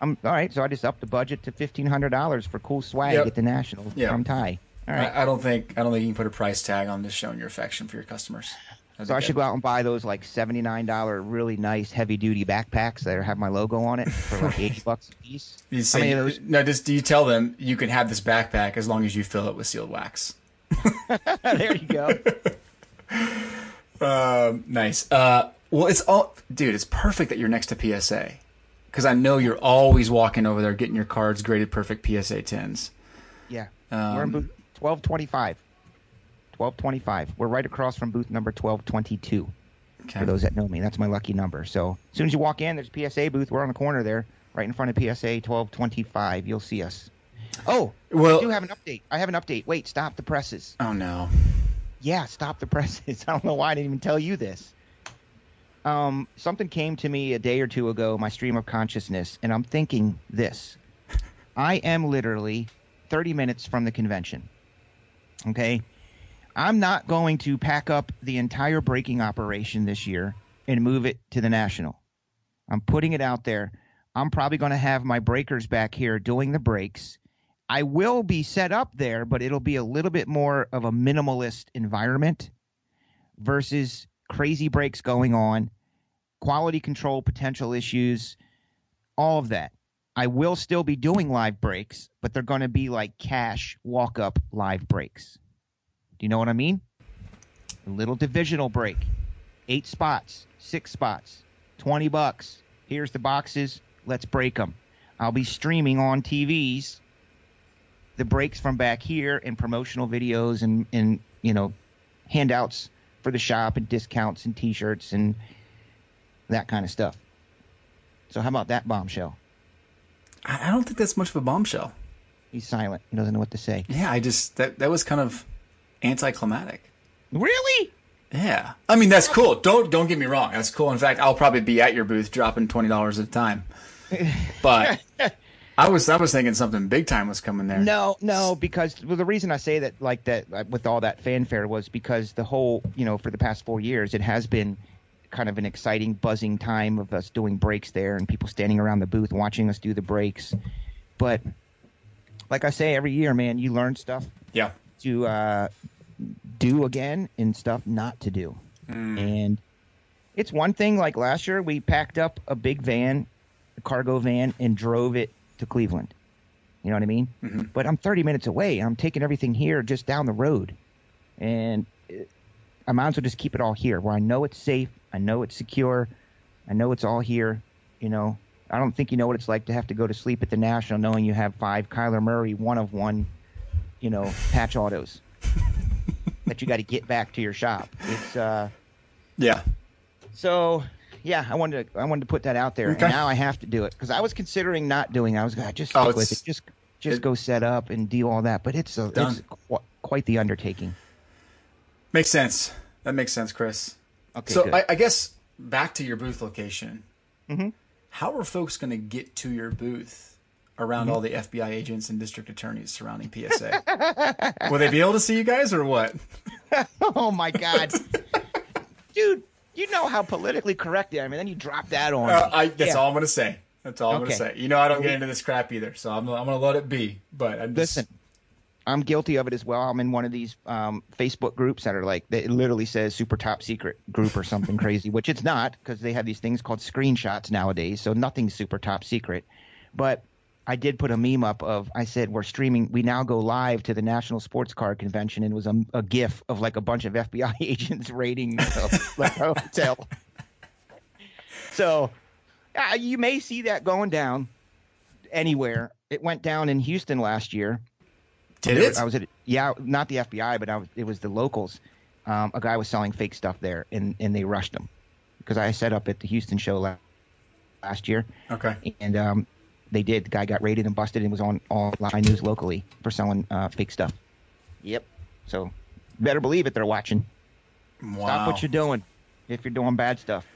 I'm all right. So I just upped the budget to fifteen hundred dollars for cool swag Yep. at the national Yep. from Ty. All right. I, I don't think I don't think you can put a price tag on just showing your affection for your customers. So I should go out and buy those like seventy nine dollar really nice heavy duty backpacks that have my logo on it for like eighty bucks a piece. You say, those? no, just do you tell them you can have this backpack as long as you fill it with sealed wax. there you go. Um, nice. Uh, well, it's all, dude. It's perfect that you're next to PSA because I know you're always walking over there getting your cards graded perfect PSA tins. Yeah, Um, we're in booth five. Twelve twenty five. We're right across from booth number twelve twenty two. Okay. For those that know me, that's my lucky number. So as soon as you walk in, there's a PSA booth. We're on the corner there, right in front of PSA twelve twenty five. You'll see us. Oh, Well- I do have an update. I have an update. Wait, stop the presses. Oh no. Yeah, stop the presses. I don't know why I didn't even tell you this. Um, something came to me a day or two ago, my stream of consciousness, and I'm thinking this. I am literally 30 minutes from the convention. Okay? I'm not going to pack up the entire breaking operation this year and move it to the national. I'm putting it out there. I'm probably going to have my breakers back here doing the breaks. I will be set up there, but it'll be a little bit more of a minimalist environment versus crazy breaks going on, quality control potential issues, all of that. I will still be doing live breaks, but they're going to be like cash walk up live breaks. Do you know what I mean? A little divisional break. Eight spots, six spots, 20 bucks. Here's the boxes. Let's break them. I'll be streaming on TVs the breaks from back here and promotional videos and, and you know handouts for the shop and discounts and t-shirts and that kind of stuff so how about that bombshell I don't think that's much of a bombshell. he's silent he doesn't know what to say Yeah, I just that that was kind of anticlimactic. really Yeah, I mean that's cool. Don't don't get me wrong. That's cool. In fact, I'll probably be at your booth dropping twenty dollars at a time. But I was I was thinking something big time was coming there. no no because well, the reason i say that like that uh, with all that fanfare was because the whole you know for the past four years it has been kind of an exciting buzzing time of us doing breaks there and people standing around the booth watching us do the breaks but like i say every year man you learn stuff Yeah. to uh, do again and stuff not to do. And it's one thing like last year we packed up a big van, a cargo van, and drove it to Cleveland. You know what I mean? But I'm 30 minutes away. I'm taking everything here just down the road. And I might as well just keep it all here where I know it's safe. I know it's secure. I know it's all here. You know, I don't think you know what it's like to have to go to sleep at the National knowing you have five Kyler Murray one of one, you know, patch autos that you got to get back to your shop. It's uh Yeah. so yeah, I wanted to I wanted to put that out there. Okay. And now I have to do it because I was considering not doing. it. I was going to just stick Oh, with it. Just just it- go set up and do all that. But it's a Done. it's qu- quite the undertaking. Makes sense. That makes sense, Chris. Okay, so. I, I guess back to your booth location. Mhm. How are folks going to get to your booth around Mm-hmm. all the FBI agents and district attorneys surrounding PSA? Will they be able to see you guys or what? oh my god, dude! You know how politically correct I am, and then you drop that on Uh. I, that's Yeah. all I'm going to say. That's all I'm Okay. to say. You know, I don't get into this crap either, so I'm, I'm going to let it be. But I'm just, Listen, I'm guilty of it as well. I'm in one of these um, Facebook groups that are like, that it literally says super top secret group or something crazy, which it's not because they have these things called screenshots nowadays. So nothing's super top secret. But I did put a meme up of, I said, we're streaming, we now go live to the National Sports Card Convention. And it was a, a GIF of like a bunch of FBI agents raiding uh, like a hotel. So uh, you may see that going down anywhere. It went down in Houston last year. did it? I was at yeah, not the FBI, but I was. It was the locals. Um, a guy was selling fake stuff there, and and they rushed him because I set up at the Houston show la- last year, okay. and um, they did. The guy got raided and busted, and was on all live news locally for selling uh, fake stuff. Yep. So better believe it. They're watching. Wow. Stop what you're doing if you're doing bad stuff.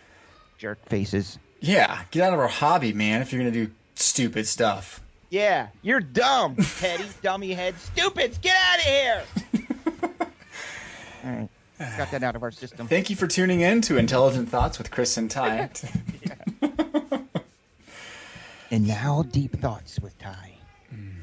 Jerk faces. yeah, get out of our hobby, man, if you're going to do stupid stuff. Yeah, you're dumb, petty dummy head. Stupids, get out of here. All right, got that out of our system. Thank you for tuning in to Intelligent Thoughts with Chris and Ty. And now, deep thoughts with Ty. Mm.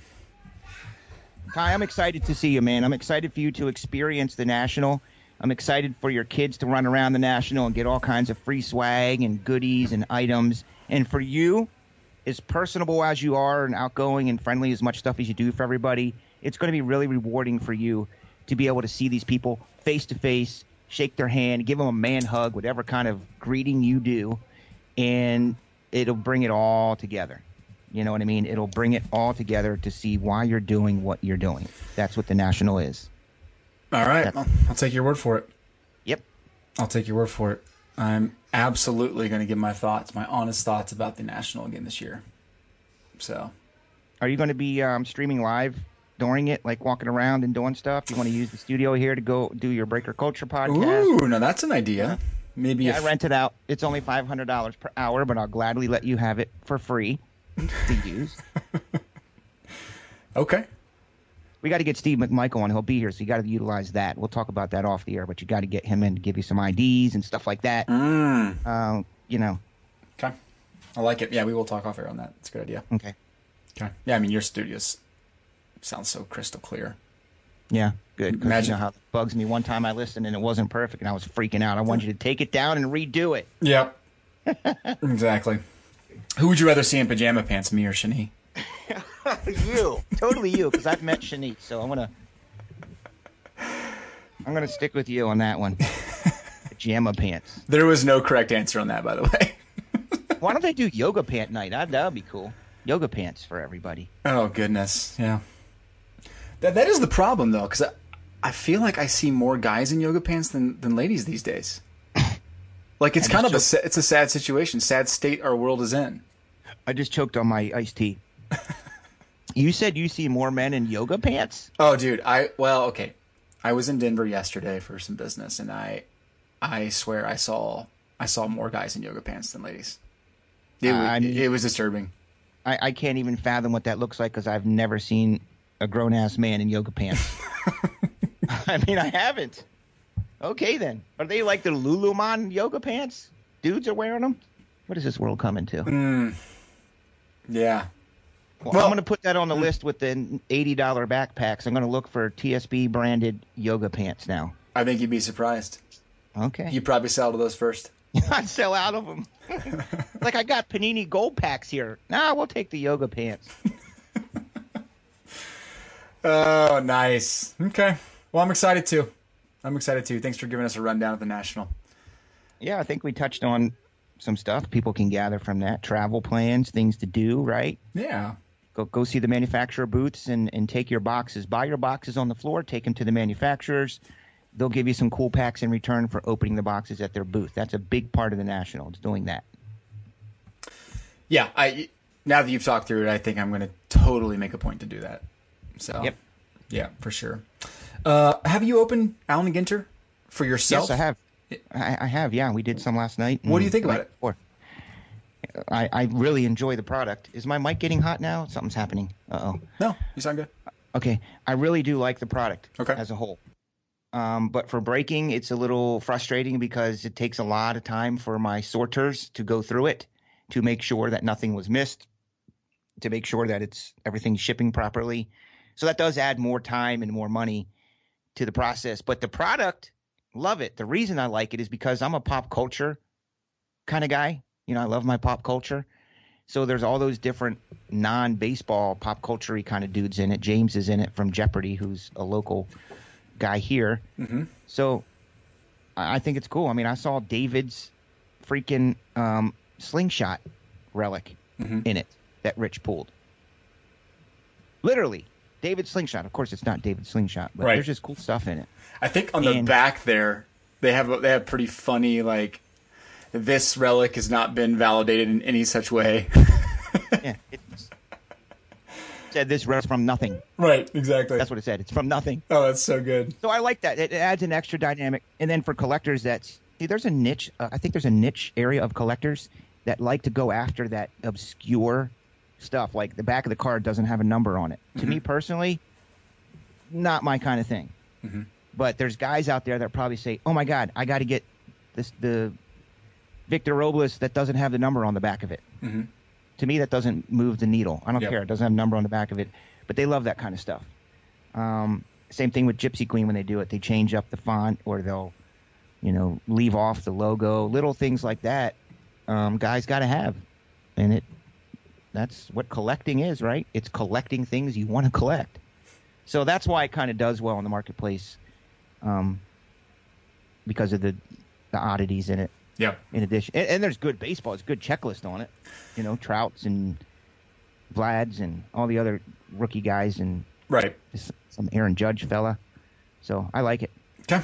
Ty, I'm excited to see you, man. I'm excited for you to experience the National. I'm excited for your kids to run around the National and get all kinds of free swag and goodies and items. And for you, as personable as you are and outgoing and friendly as much stuff as you do for everybody, it's going to be really rewarding for you to be able to see these people face to face, shake their hand, give them a man hug, whatever kind of greeting you do, and it'll bring it all together. You know what I mean? It'll bring it all together to see why you're doing what you're doing. That's what the national is. All right. I'll, I'll take your word for it. Yep. I'll take your word for it. I'm absolutely going to give my thoughts, my honest thoughts about the National again this year. So, Are you going to be um, streaming live during it, like walking around and doing stuff? You want to use the studio here to go do your Breaker Culture podcast? ooh, now that's an idea. Maybe Yeah, I rent it out. It's only five hundred dollars per hour, but I'll gladly let you have it for free to use. okay. We got to get Steve McMichael on. He'll be here, so you got to utilize that. We'll talk about that off the air, but you got to get him in to give you some IDs and stuff like that. Mm. Uh, you know, Okay. I like it. Yeah, we will talk off air on that. It's a good idea. okay. Okay. Yeah, I mean, your studios sounds so crystal clear. Yeah, good. Imagine- you know how it bugs me. One time I listened and it wasn't perfect, and I was freaking out. I wanted you to take it down and redo it. Yep. exactly. Who would you rather see in pajama pants, me or Shani? you, totally you, because I've met Shanique, so I'm gonna, I'm gonna stick with you on that one. Pajama pants. There was no correct answer on that, by the way. Why don't they do yoga pant night? That that'd be cool. Yoga pants for everybody. Oh goodness, yeah. That that is the problem though, because I, I feel like I see more guys in yoga pants than than ladies these days. Like it's I kind of just a it's a sad situation, sad state our world is in. I just choked on my iced tea. you said you see more men in yoga pants. Oh, dude, I well, okay. I was in Denver yesterday for some business, and I, I swear I saw I saw more guys in yoga pants than ladies. It, uh, I mean- it was disturbing. I, I can't even fathom what that looks like because I've never seen a grown ass man in yoga pants. I mean, I haven't. Okay, then. Are they like the Lululemon yoga pants? Dudes are wearing them? What is this world coming to? Hmm. Yeah, Well, Well- I'm going to put that on the hmm. list with the $80 backpacks. I'm going to look for TSB branded yoga pants now. I think you'd be surprised. Okay. You probably sell to those first. I'd sell out of them. like I got Panini Gold packs here. Nah, we'll take the yoga pants. Oh, nice. Okay. Well, I'm excited too. I'm excited too. Thanks for giving us a rundown of the national. Yeah, I think we touched on some stuff people can gather from that. Travel plans, things to do, right? Yeah. Go go see the manufacturer booths and, and take your boxes. Buy your boxes on the floor, take them to the manufacturers. They'll give you some cool packs in return for opening the boxes at their booth. That's a big part of the national. It's doing that. Yeah. I now that you've talked through it, I think I'm going to totally make a point to do that. So. Yep. Yeah, for sure. Uh, have you opened Allen Ginter for yourself? Yes, I have. I, I have. Yeah, we did some last night. What do you think about it? before. I, I really enjoy the product. Is my mic getting hot now? Something's happening. Uh oh. No, you sound good. Okay, I really do like the product Okay. as a whole. Um, but for breaking, it's a little frustrating because it takes a lot of time for my sorters to go through it to make sure that nothing was missed, to make sure that it's everything's shipping properly. So that does add more time and more money to the process. But the product, love it. The reason I like it is because I'm a pop culture kind of guy. You know, I love my pop culture. So there's all those different non-baseball pop culture kind of dudes in it. James is in it from Jeopardy, who's a local guy here. Mm-hmm. So I think it's cool. I mean, I saw David's freaking um, slingshot relic Mhm. in it that Rich pulled. Literally, David's slingshot. Of course, it's not David slingshot, but Right. there's just cool stuff in it. I think on the And- back there, they have they have pretty funny like. This relic has not been validated in any such way. yeah, it's said this rest from nothing. right, exactly. That's what it said. It's from nothing. oh, that's so good. So I like that. It, it adds an extra dynamic. And then for collectors, that's see, there's a niche. Uh, I think there's a niche area of collectors that like to go after that obscure stuff. Like the back of the card doesn't have a number on it. To me personally, not my kind of thing. But there's guys out there that probably say, "Oh my God, I got to get this the Victor Robles that doesn't have the number on the back of it." Mhm. To me, that doesn't move the needle. I don't Yep. care. It doesn't have a number on the back of it. But they love that kind of stuff. Um, same thing with Gypsy Queen when they do it. They change up the font or they'll, you know, leave off the logo. Little things like that, um, guys got to have, and it. That's what collecting is, right? It's collecting things you want to collect. So that's why it kind of does well in the marketplace, um, because of the the oddities in it. Yeah. In addition, and, and there's good baseball. It's a good checklist on it. You know, Trouts and Vlad's and all the other rookie guys and Right. some Aaron Judge fella. So I like it. Okay.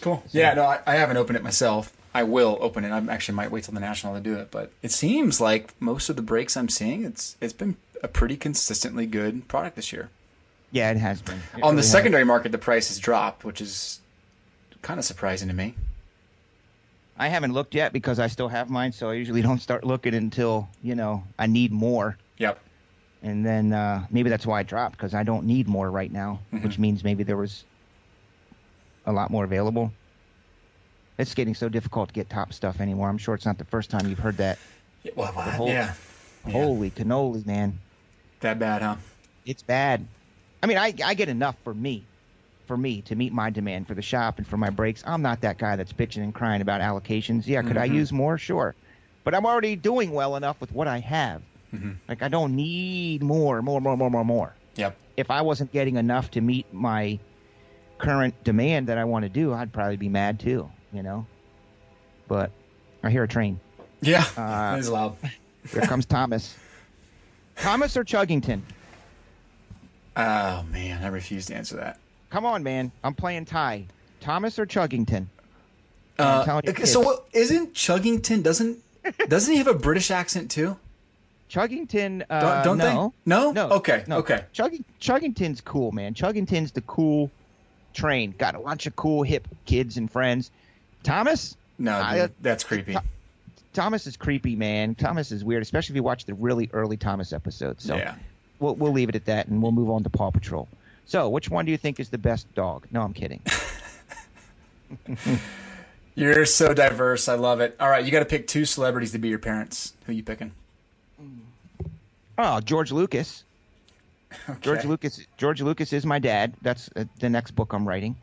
Cool. Yeah. No, I, I haven't opened it myself. I will open it. I actually might wait till the national to do it, but it seems like most of the breaks I'm seeing, it's it's been a pretty consistently good product this year. Yeah, it has been. It On the really has. secondary market, the price has dropped, which is kind of surprising to me. I haven't looked yet because I still have mine, so I usually don't start looking until you know I need more, Yep. and then uh, maybe that's why I dropped because I don't need more right now, Mm-hmm. which means maybe there was a lot more available. It's getting so difficult to get top stuff anymore. I'm sure it's not the first time you've heard that. Yeah, Well, whole- yeah. Yeah. Holy cannoli, man! That bad, huh? It's bad. I mean, I I get enough for me, for me to meet my demand for the shop and for my breaks. I'm not that guy that's bitching and crying about allocations. Yeah, could I Mhm. use more? Sure, but I'm already doing well enough with what I have. Mhm. Like I don't need more, more, more, more, more, more. Yep. If I wasn't getting enough to meet my current demand that I want to do, I'd probably be mad too. You know. But I hear a train. Yeah. Uh, it is loud. Here comes Thomas. Thomas or Chuggington? Oh man, I refuse to answer that. Come on, man. I'm playing Ty. Thomas or Chuggington? Uh, I'm telling you, okay, so kids. what, isn't Chuggington doesn't doesn't he have a British accent too? Chuggington. Uh, Don't, don't no. they? No. No. Okay. No. Okay. Chugging, Chuggington's cool, man. Chuggington's the cool train. Got a bunch of cool hip kids and friends. Thomas. No, I- that's creepy. Thomas is creepy, man. Thomas is weird, especially if you watch the really early Thomas episodes. So Yeah. we'll we'll leave it at that, and we'll move on to Paw Patrol. So, which one do you think is the best dog? No, I'm kidding. You're so diverse. I love it. All right, you got to pick two celebrities to be your parents. Who you picking? Oh, George Lucas. George Lucas. George Lucas is my dad. That's uh, the next book I'm writing.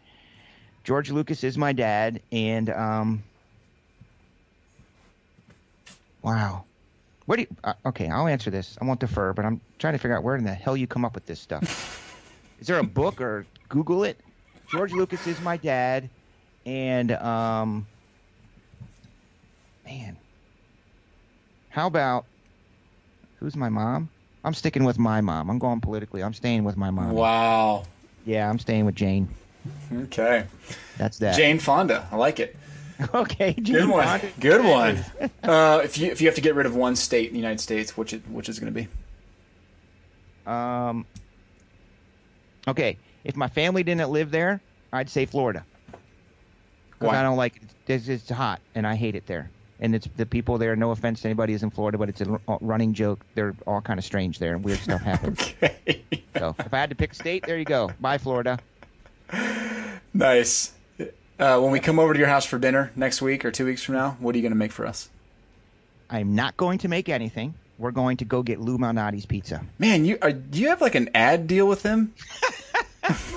George Lucas is my dad, and um, wow, what do you? Uh, okay, I'll answer this. I won't defer, but I'm trying to figure out where in the hell you come up with this stuff. is there a book or Google it? George Lucas is my dad, and um, man, how about who's my mom? I'm sticking with my mom. I'm going politically. I'm staying with my mom. Wow. Yeah, I'm staying with Jane. Okay. That's that. Jane Fonda. I like it. Okay, Jane Good one. Fonda. Good one. Uh, if you if you have to get rid of one state in the United States, which it, which is going to be? Um. Okay, if my family didn't live there, I'd say Florida. Because Why? I don't like it. It's, it's hot, and I hate it there. And it's the people there. No offense to anybody who's in Florida, but it's a running joke. They're all kind of strange there, and weird stuff happens. Okay. so if I had to pick a state, there you go. Bye, Florida. Nice. Uh, when we come over to your house for dinner next week or two weeks from now, what are you going to make for us? I'm not going to make anything. We're going to go get Lou Malnati's pizza. Man, you are, do you have like an ad deal with him?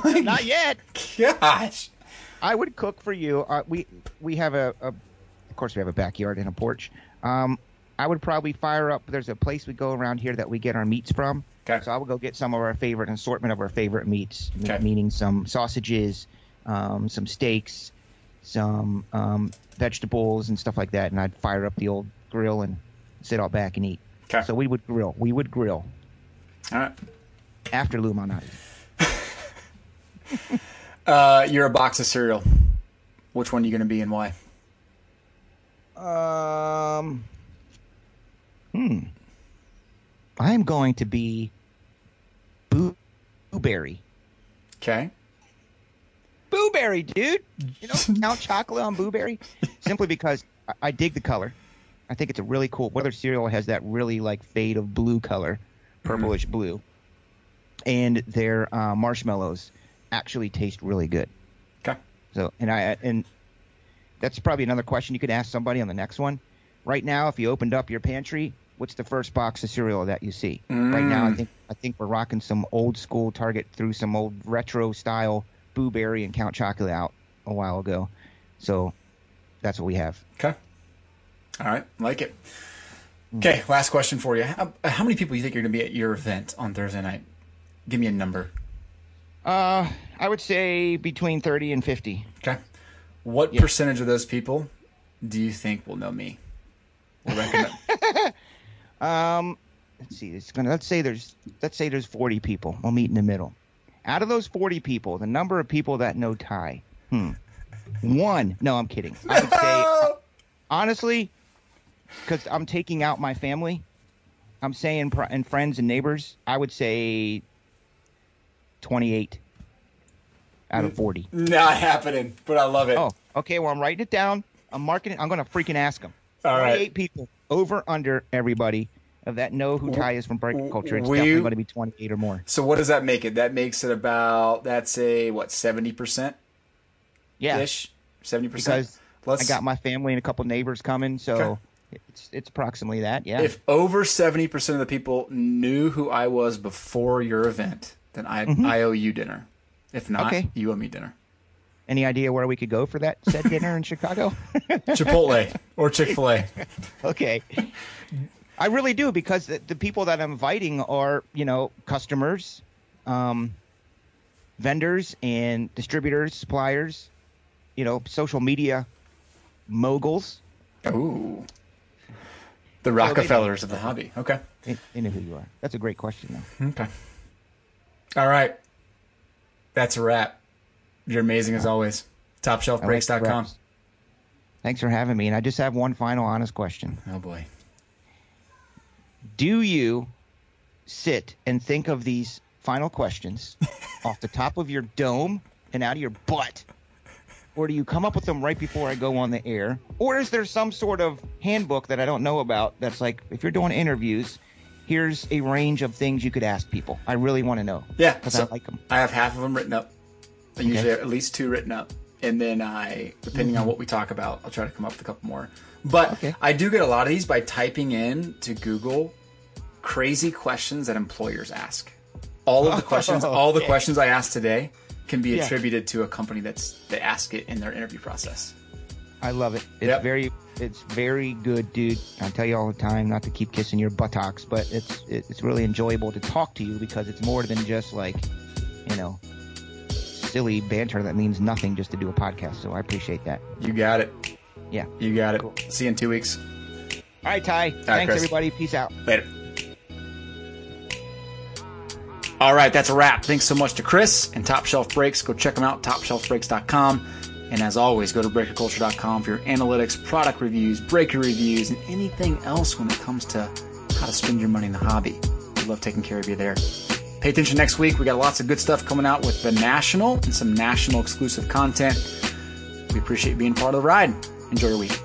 Like, Not yet. Gosh. I would cook for you. Uh, we we have a, a, of course we have a backyard and a porch. Um, I would probably fire up. There's a place we go around here that we get our meats from. Okay. So I would go get some of our favorite an assortment of our favorite meats, Okay. meaning some sausages, um, some steaks, some um, vegetables and stuff like that, and I'd fire up the old grill and sit all back and eat. Okay. So we would grill. We would grill All right. after Lou Malnati. Uh, you're a box of cereal. Which one are you going to be and why? Um. Hmm. I'm going to be Boo Blueberry. Okay. Blueberry, dude. You know, Count Chocula on Boo Berry. Simply because I, I dig the color. I think it's a really cool. Weather cereal has that really like fade of blue color, purplish blue, and their uh, marshmallows actually taste really good. Okay. So, and I and that's probably another question you could ask somebody on the next one. Right now, if you opened up your pantry, what's the first box of cereal that you see? Right now, I think I think we're rocking some old school Target through some old retro style Boo Berry and Count Chocula out a while ago. So that's what we have. Okay. All right. Like it. Okay. Last question for you. How, how many people do you think are going to be at your event on Thursday night? Give me a number. Uh, I would say between thirty and fifty. Okay. What percentage of those people do you think will know me? Will recognize- Um, let's see. It's gonna let's say there's let's say there's 40 people. We'll meet in the middle. Out of those 40 people, the number of people that know Ty, hmm, one. No, I'm kidding. I would say honestly, because I'm taking out my family. I'm saying and friends and neighbors. I would say 28 out of 40. Not happening, but I love it. Oh, okay. Well, I'm writing it down. I'm marking it. I'm going to freaking ask them. All right. 28 people over under everybody of that know who Ty is from breaker culture. It's will definitely going to be 28 or more. So what does that make it? That makes it about that's a what seventy percent Yeah, ish, seventy percent. Let's. I got my family and a couple neighbors coming, so Okay. it's it's approximately that. Yeah. if over seventy percent of the people knew who I was before your event, then I I owe you dinner. If not, Mm-hmm. Okay. you owe me dinner. Any idea where we could go for that said dinner in Chicago? Chipotle or Chick Fil A. okay. I really do because the, the people that I'm inviting are, you know, customers, um, vendors and distributors, suppliers, you know, social media moguls. Ooh. The Rockefellers of the hobby. Okay. They, they know who you are. That's a great question, though. Okay. All right. That's a wrap. You're amazing as always. TopShelfBreaks.com. Thanks for having me. And I just have one final honest question. Oh boy. Do you sit and think of these final questions off the top of your dome and out of your butt? Or do you come up with them right before I go on the air? Or is there some sort of handbook that I don't know about that's like, if you're doing interviews, here's a range of things you could ask people? I really want to know. Yeah. Because so I like them. I have half of them written up. I usually have at least two written up. And then I, depending on mm-hmm. what we talk about, I'll try to come up with a couple more. But Okay. I do get a lot of these by typing in to Google crazy questions that employers ask. all of the questions, oh, all the questions I asked today can be Yeah. attributed to a company that's they ask it in their interview process. I love it. It's Yep. very, it's very good, dude. I tell you all the time not to keep kissing your buttocks, but it's it's really enjoyable to talk to you because it's more than just like, you know, silly banter that means nothing just to do a podcast. So I appreciate that. You got it. Yeah. You got it. Cool. See you in two weeks. All right, Ty. Thanks, Chris. everybody. Peace out. Later. All right, that's a wrap. Thanks so much to Chris and Top Shelf Breaks. Go check them out, topshelfbreaks.com. And as always, go to breakerculture.com for your analytics, product reviews, breaker reviews, and anything else when it comes to how to spend your money in the hobby. We love taking care of you there. Pay attention next week. We got lots of good stuff coming out with the National and some national exclusive content. We appreciate being part of the ride. Enjoy your week.